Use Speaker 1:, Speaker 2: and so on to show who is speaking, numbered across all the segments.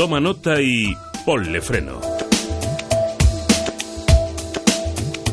Speaker 1: Toma nota y ponle freno.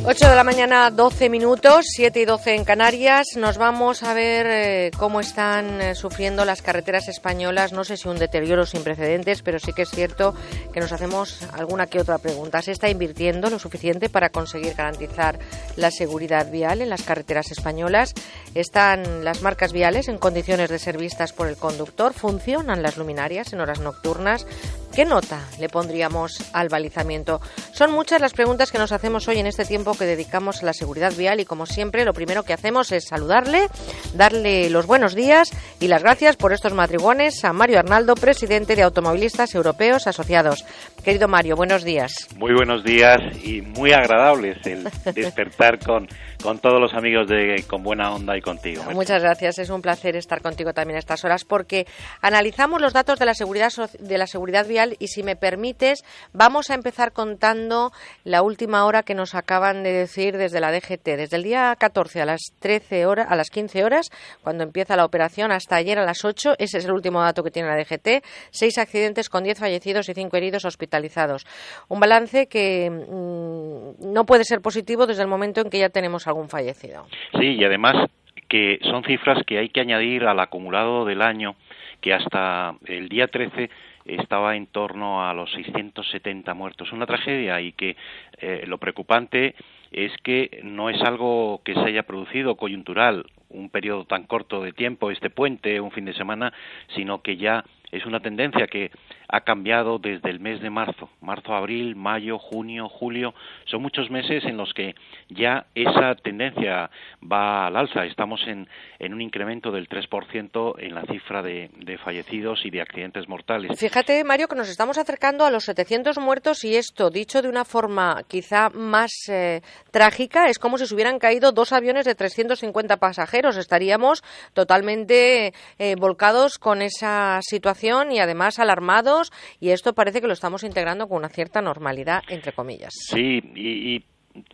Speaker 2: 8 de la mañana, 12 minutos, 7 y 12 en Canarias. Nos vamos a ver eh, cómo están eh, sufriendo las carreteras españolas. No sé si un deterioro sin precedentes, pero sí que es cierto que nos hacemos alguna que otra pregunta. ¿Se está invirtiendo lo suficiente para conseguir garantizar la seguridad vial en las carreteras españolas? ¿Están las marcas viales en condiciones de ser vistas por el conductor? ¿Funcionan las luminarias en horas nocturnas? ¿Qué nota le pondríamos al balizamiento? Son muchas las preguntas que nos hacemos hoy en este tiempo que dedicamos a la seguridad vial y como siempre lo primero que hacemos es saludarle, darle los buenos días y las gracias por estos matrigones a Mario Arnaldo, presidente de Automovilistas Europeos Asociados. Querido Mario, buenos días.
Speaker 3: Muy buenos días y muy agradables el despertar con con todos los amigos de Con Buena Onda y contigo.
Speaker 2: Muchas gracias, es un placer estar contigo también a estas horas porque analizamos los datos de la seguridad de la seguridad vial y si me permites vamos a empezar contando la última hora que nos acaban de decir desde la DGT, desde el día 14 a las 13 horas, a las 15 horas, cuando empieza la operación hasta ayer a las 8, ese es el último dato que tiene la DGT, seis accidentes con 10 fallecidos y cinco heridos hospitalizados. Un balance que mm, no puede ser positivo desde el momento en que ya tenemos algún fallecido.
Speaker 3: Sí, y además que son cifras que hay que añadir al acumulado del año, que hasta el día 13 estaba en torno a los 670 muertos. Una tragedia y que eh, lo preocupante es que no es algo que se haya producido coyuntural, un periodo tan corto de tiempo, este puente, un fin de semana, sino que ya es una tendencia que ha cambiado desde el mes de marzo, marzo, abril, mayo, junio, julio, son muchos meses en los que ya esa tendencia va al alza. Estamos en, en un incremento del 3% en la cifra de, fallecidos y de accidentes mortales.
Speaker 2: Fíjate, Mario, que nos estamos acercando a los 700 muertos y esto, dicho de una forma quizá más eh, trágica, es como si se hubieran caído dos aviones de 350 pasajeros. Estaríamos totalmente eh, volcados con esa situación y además alarmados y esto parece que lo estamos integrando con una cierta normalidad, entre comillas.
Speaker 3: Sí, y,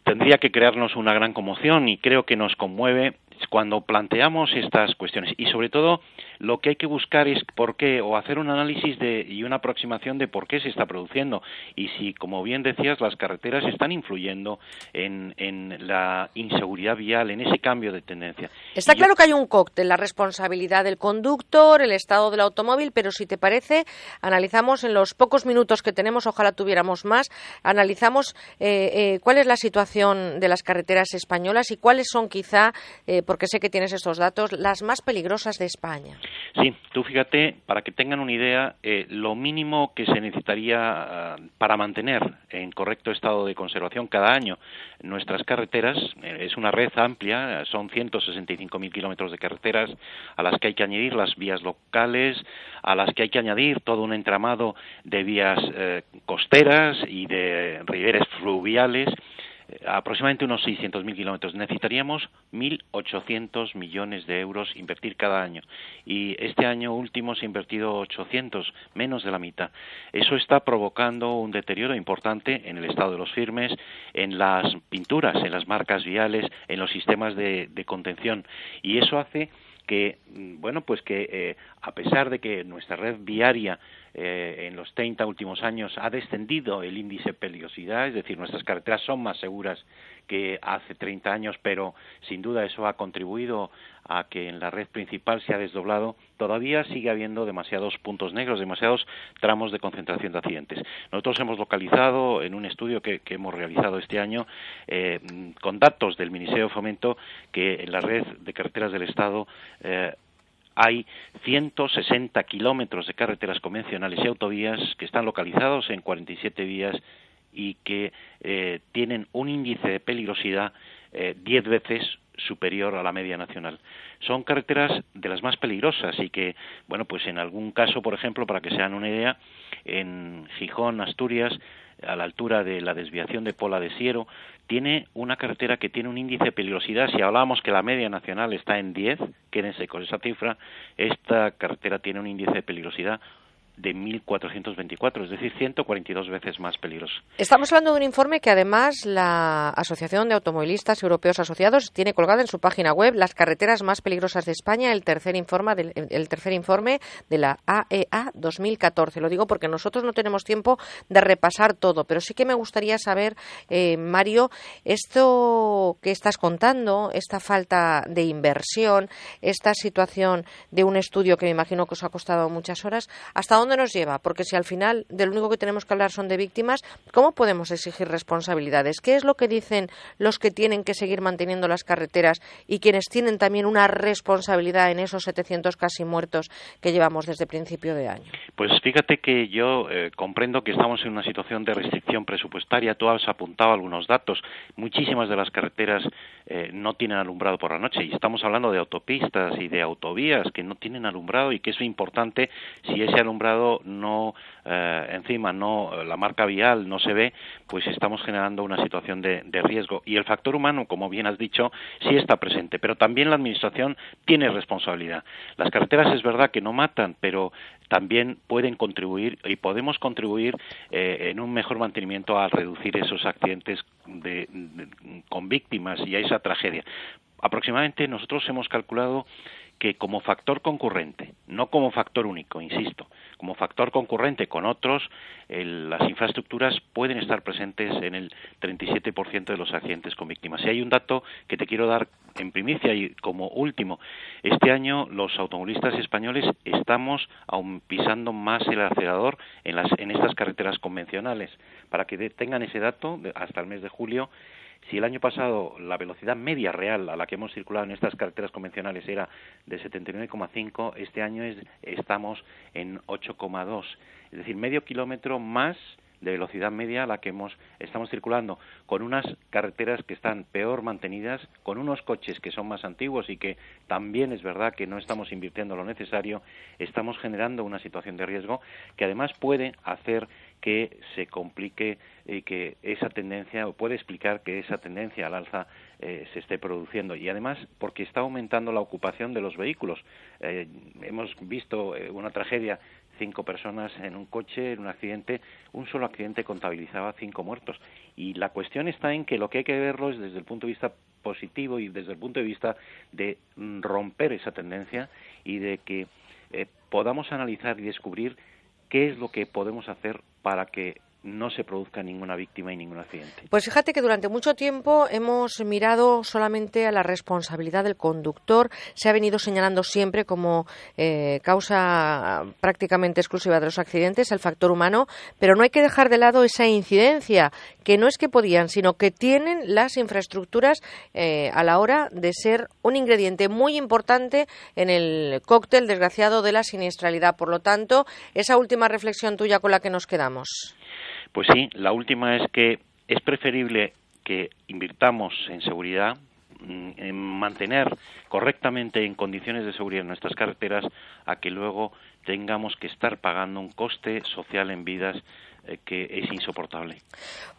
Speaker 3: tendría que crearnos una gran conmoción y creo que nos conmueve cuando planteamos estas cuestiones y sobre todo lo que hay que buscar es por qué o hacer un análisis de, y una aproximación de por qué se está produciendo y si, como bien decías, las carreteras están influyendo en, en la inseguridad vial, en ese cambio de tendencia.
Speaker 2: Está claro que hay un cóctel, la responsabilidad del conductor, el estado del automóvil, pero si te parece, analizamos en los pocos minutos que tenemos, ojalá tuviéramos más, analizamos eh, eh, cuál es la situación de las carreteras españolas y cuáles son quizá, eh, porque sé que tienes estos datos, las más peligrosas de España.
Speaker 3: Sí, tú fíjate, para que tengan una idea, eh, lo mínimo que se necesitaría ah, para mantener en correcto estado de conservación cada año nuestras carreteras, eh, es una red amplia, son 165.000 kilómetros de carreteras a las que hay que añadir las vías locales, a las que hay que añadir todo un entramado de vías eh, costeras y de riberas fluviales, aproximadamente unos 600.000 kilómetros. Necesitaríamos 1.800 millones de euros invertir cada año. Y este año último se ha invertido 800, menos de la mitad. Eso está provocando un deterioro importante en el estado de los firmes, en las pinturas, en las marcas viales, en los sistemas de, contención. Y eso hace que, mm, bueno, pues que eh, a pesar de que nuestra red viaria eh, en los 30 últimos años ha descendido el índice de peligrosidad, es decir, nuestras carreteras son más seguras que hace 30 años, pero sin duda eso ha contribuido a que en la red principal se ha desdoblado. Todavía sigue habiendo demasiados puntos negros, demasiados tramos de concentración de accidentes. Nosotros hemos localizado en un estudio que, hemos realizado este año eh, con datos del Ministerio de Fomento que en la red de carreteras del Estado eh, hay 160 kilómetros de carreteras convencionales y autovías que están localizados en 47 vías y que eh, tienen un índice de peligrosidad eh, diez veces superior a la media nacional. Son carreteras de las más peligrosas y que, bueno, pues en algún caso, por ejemplo, para que se hagan una idea, en Gijón, Asturias, a la altura de la desviación de Pola de Siero, tiene una carretera que tiene un índice de peligrosidad. Si hablábamos que la media nacional está en 10, quédense con esa cifra, esta carretera tiene un índice de peligrosidad de 1424, es decir, 142 veces más peligroso.
Speaker 2: Estamos hablando de un informe que además la Asociación de Automovilistas Europeos Asociados tiene colgada en su página web las carreteras más peligrosas de España, el tercer informe del, el tercer informe de la AEA 2014. Lo digo porque nosotros no tenemos tiempo de repasar todo, pero sí que me gustaría saber, eh, Mario, esto que estás contando, esta falta de inversión, esta situación de un estudio que me imagino que os ha costado muchas horas, ¿hasta dónde nos lleva? Porque si al final de lo único que tenemos que hablar son de víctimas, ¿cómo podemos exigir responsabilidades? ¿Qué es lo que dicen los que tienen que seguir manteniendo las carreteras y quienes tienen también una responsabilidad en esos 700 casi muertos que llevamos desde principio de año?
Speaker 3: Pues fíjate que yo eh, comprendo que estamos en una situación de restricción presupuestaria. Tú has apuntado algunos datos. Muchísimas de las carreteras eh, no tienen alumbrado por la noche y estamos hablando de autopistas y de autovías que no tienen alumbrado y que es importante si ese alumbrado no eh, encima no la marca vial no se ve pues estamos generando una situación de, de, riesgo y el factor humano como bien has dicho sí está presente pero también la administración tiene responsabilidad las carreteras es verdad que no matan pero también pueden contribuir y podemos contribuir eh, en un mejor mantenimiento a reducir esos accidentes de, de, con víctimas y a esa tragedia. Aproximadamente nosotros hemos calculado que como factor concurrente, no como factor único, insisto, como factor concurrente con otros, el, las infraestructuras pueden estar presentes en el 37% de los accidentes con víctimas. Y hay un dato que te quiero dar en primicia y como último, este año los automovilistas españoles estamos aún pisando más el acelerador en, las, en estas carreteras convencionales. Para que tengan ese dato, hasta el mes de julio, si el año pasado la velocidad media real a la que hemos circulado en estas carreteras convencionales era de 79,5, este año es, estamos en 8,2. Es decir, medio kilómetro más de velocidad media a la que hemos, estamos circulando, con unas carreteras que están peor mantenidas, con unos coches que son más antiguos y que también es verdad que no estamos invirtiendo lo necesario, estamos generando una situación de riesgo que además puede hacer que se complique y que esa tendencia, o puede explicar que esa tendencia al alza eh, se esté produciendo. Y además, porque está aumentando la ocupación de los vehículos. Eh, hemos visto eh, una tragedia cinco personas en un coche, en un accidente, un solo accidente contabilizaba cinco muertos. Y la cuestión está en que lo que hay que verlo es desde el punto de vista positivo y desde el punto de vista de romper esa tendencia y de que eh, podamos analizar y descubrir qué es lo que podemos hacer para que no se produzca ninguna víctima y ningún accidente.
Speaker 2: Pues fíjate que durante mucho tiempo hemos mirado solamente a la responsabilidad del conductor. Se ha venido señalando siempre como eh, causa prácticamente exclusiva de los accidentes el factor humano, pero no hay que dejar de lado esa incidencia, que no es que podían, sino que tienen las infraestructuras eh, a la hora de ser un ingrediente muy importante en el cóctel desgraciado de la siniestralidad. Por lo tanto, esa última reflexión tuya con la que nos quedamos.
Speaker 3: Pues sí, la última es que es preferible que invirtamos en seguridad, mm, en mantener correctamente en condiciones de seguridad nuestras carreteras, a que luego tengamos que estar pagando un coste social en vidas que es insoportable.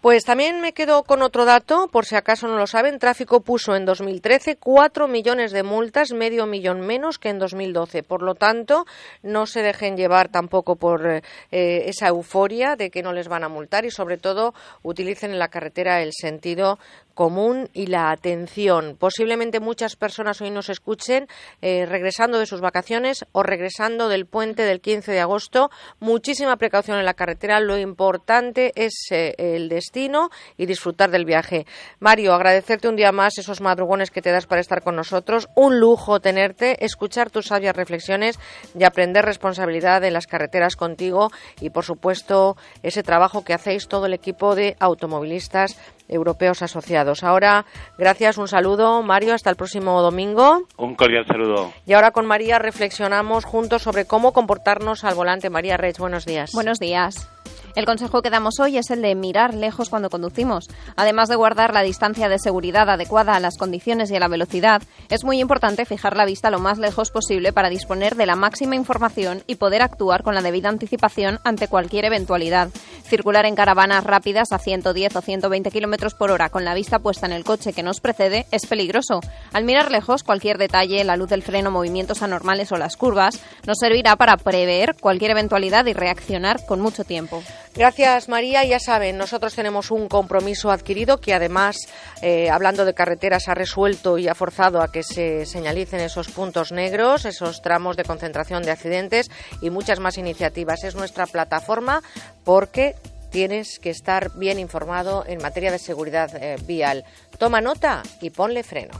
Speaker 2: Pues también me quedo con otro dato, por si acaso no lo saben. Tráfico puso en 2013 cuatro millones de multas, medio millón menos que en 2012. Por lo tanto, no se dejen llevar tampoco por eh, esa euforia de que no les van a multar y, sobre todo, utilicen en la carretera el sentido común y la atención. Posiblemente muchas personas hoy nos escuchen eh, regresando de sus vacaciones o regresando del puente del 15 de agosto. Muchísima precaución en la carretera. Lo importante es eh, el destino y disfrutar del viaje. Mario, agradecerte un día más esos madrugones que te das para estar con nosotros. Un lujo tenerte, escuchar tus sabias reflexiones y aprender responsabilidad en las carreteras contigo y, por supuesto, ese trabajo que hacéis todo el equipo de automovilistas europeos asociados. Ahora, gracias, un saludo, Mario, hasta el próximo domingo.
Speaker 3: Un cordial saludo.
Speaker 2: Y ahora con María reflexionamos juntos sobre cómo comportarnos al volante. María Rech, buenos días.
Speaker 4: Buenos días. El consejo que damos hoy es el de mirar lejos cuando conducimos. Además de guardar la distancia de seguridad adecuada a las condiciones y a la velocidad, es muy importante fijar la vista lo más lejos posible para disponer de la máxima información y poder actuar con la debida anticipación ante cualquier eventualidad. Circular en caravanas rápidas a 110 o 120 kilómetros por hora con la vista puesta en el coche que nos precede es peligroso. Al mirar lejos, cualquier detalle, la luz del freno, movimientos anormales o las curvas, nos servirá para prever cualquier eventualidad y reaccionar con mucho tiempo.
Speaker 2: Gracias, María. Ya saben, nosotros tenemos un compromiso adquirido que además, eh, hablando de carreteras, ha resuelto y ha forzado a que se señalicen esos puntos negros, esos tramos de concentración de accidentes y muchas más iniciativas. Es nuestra plataforma porque tienes que estar bien informado en materia de seguridad eh, vial. Toma nota y ponle freno.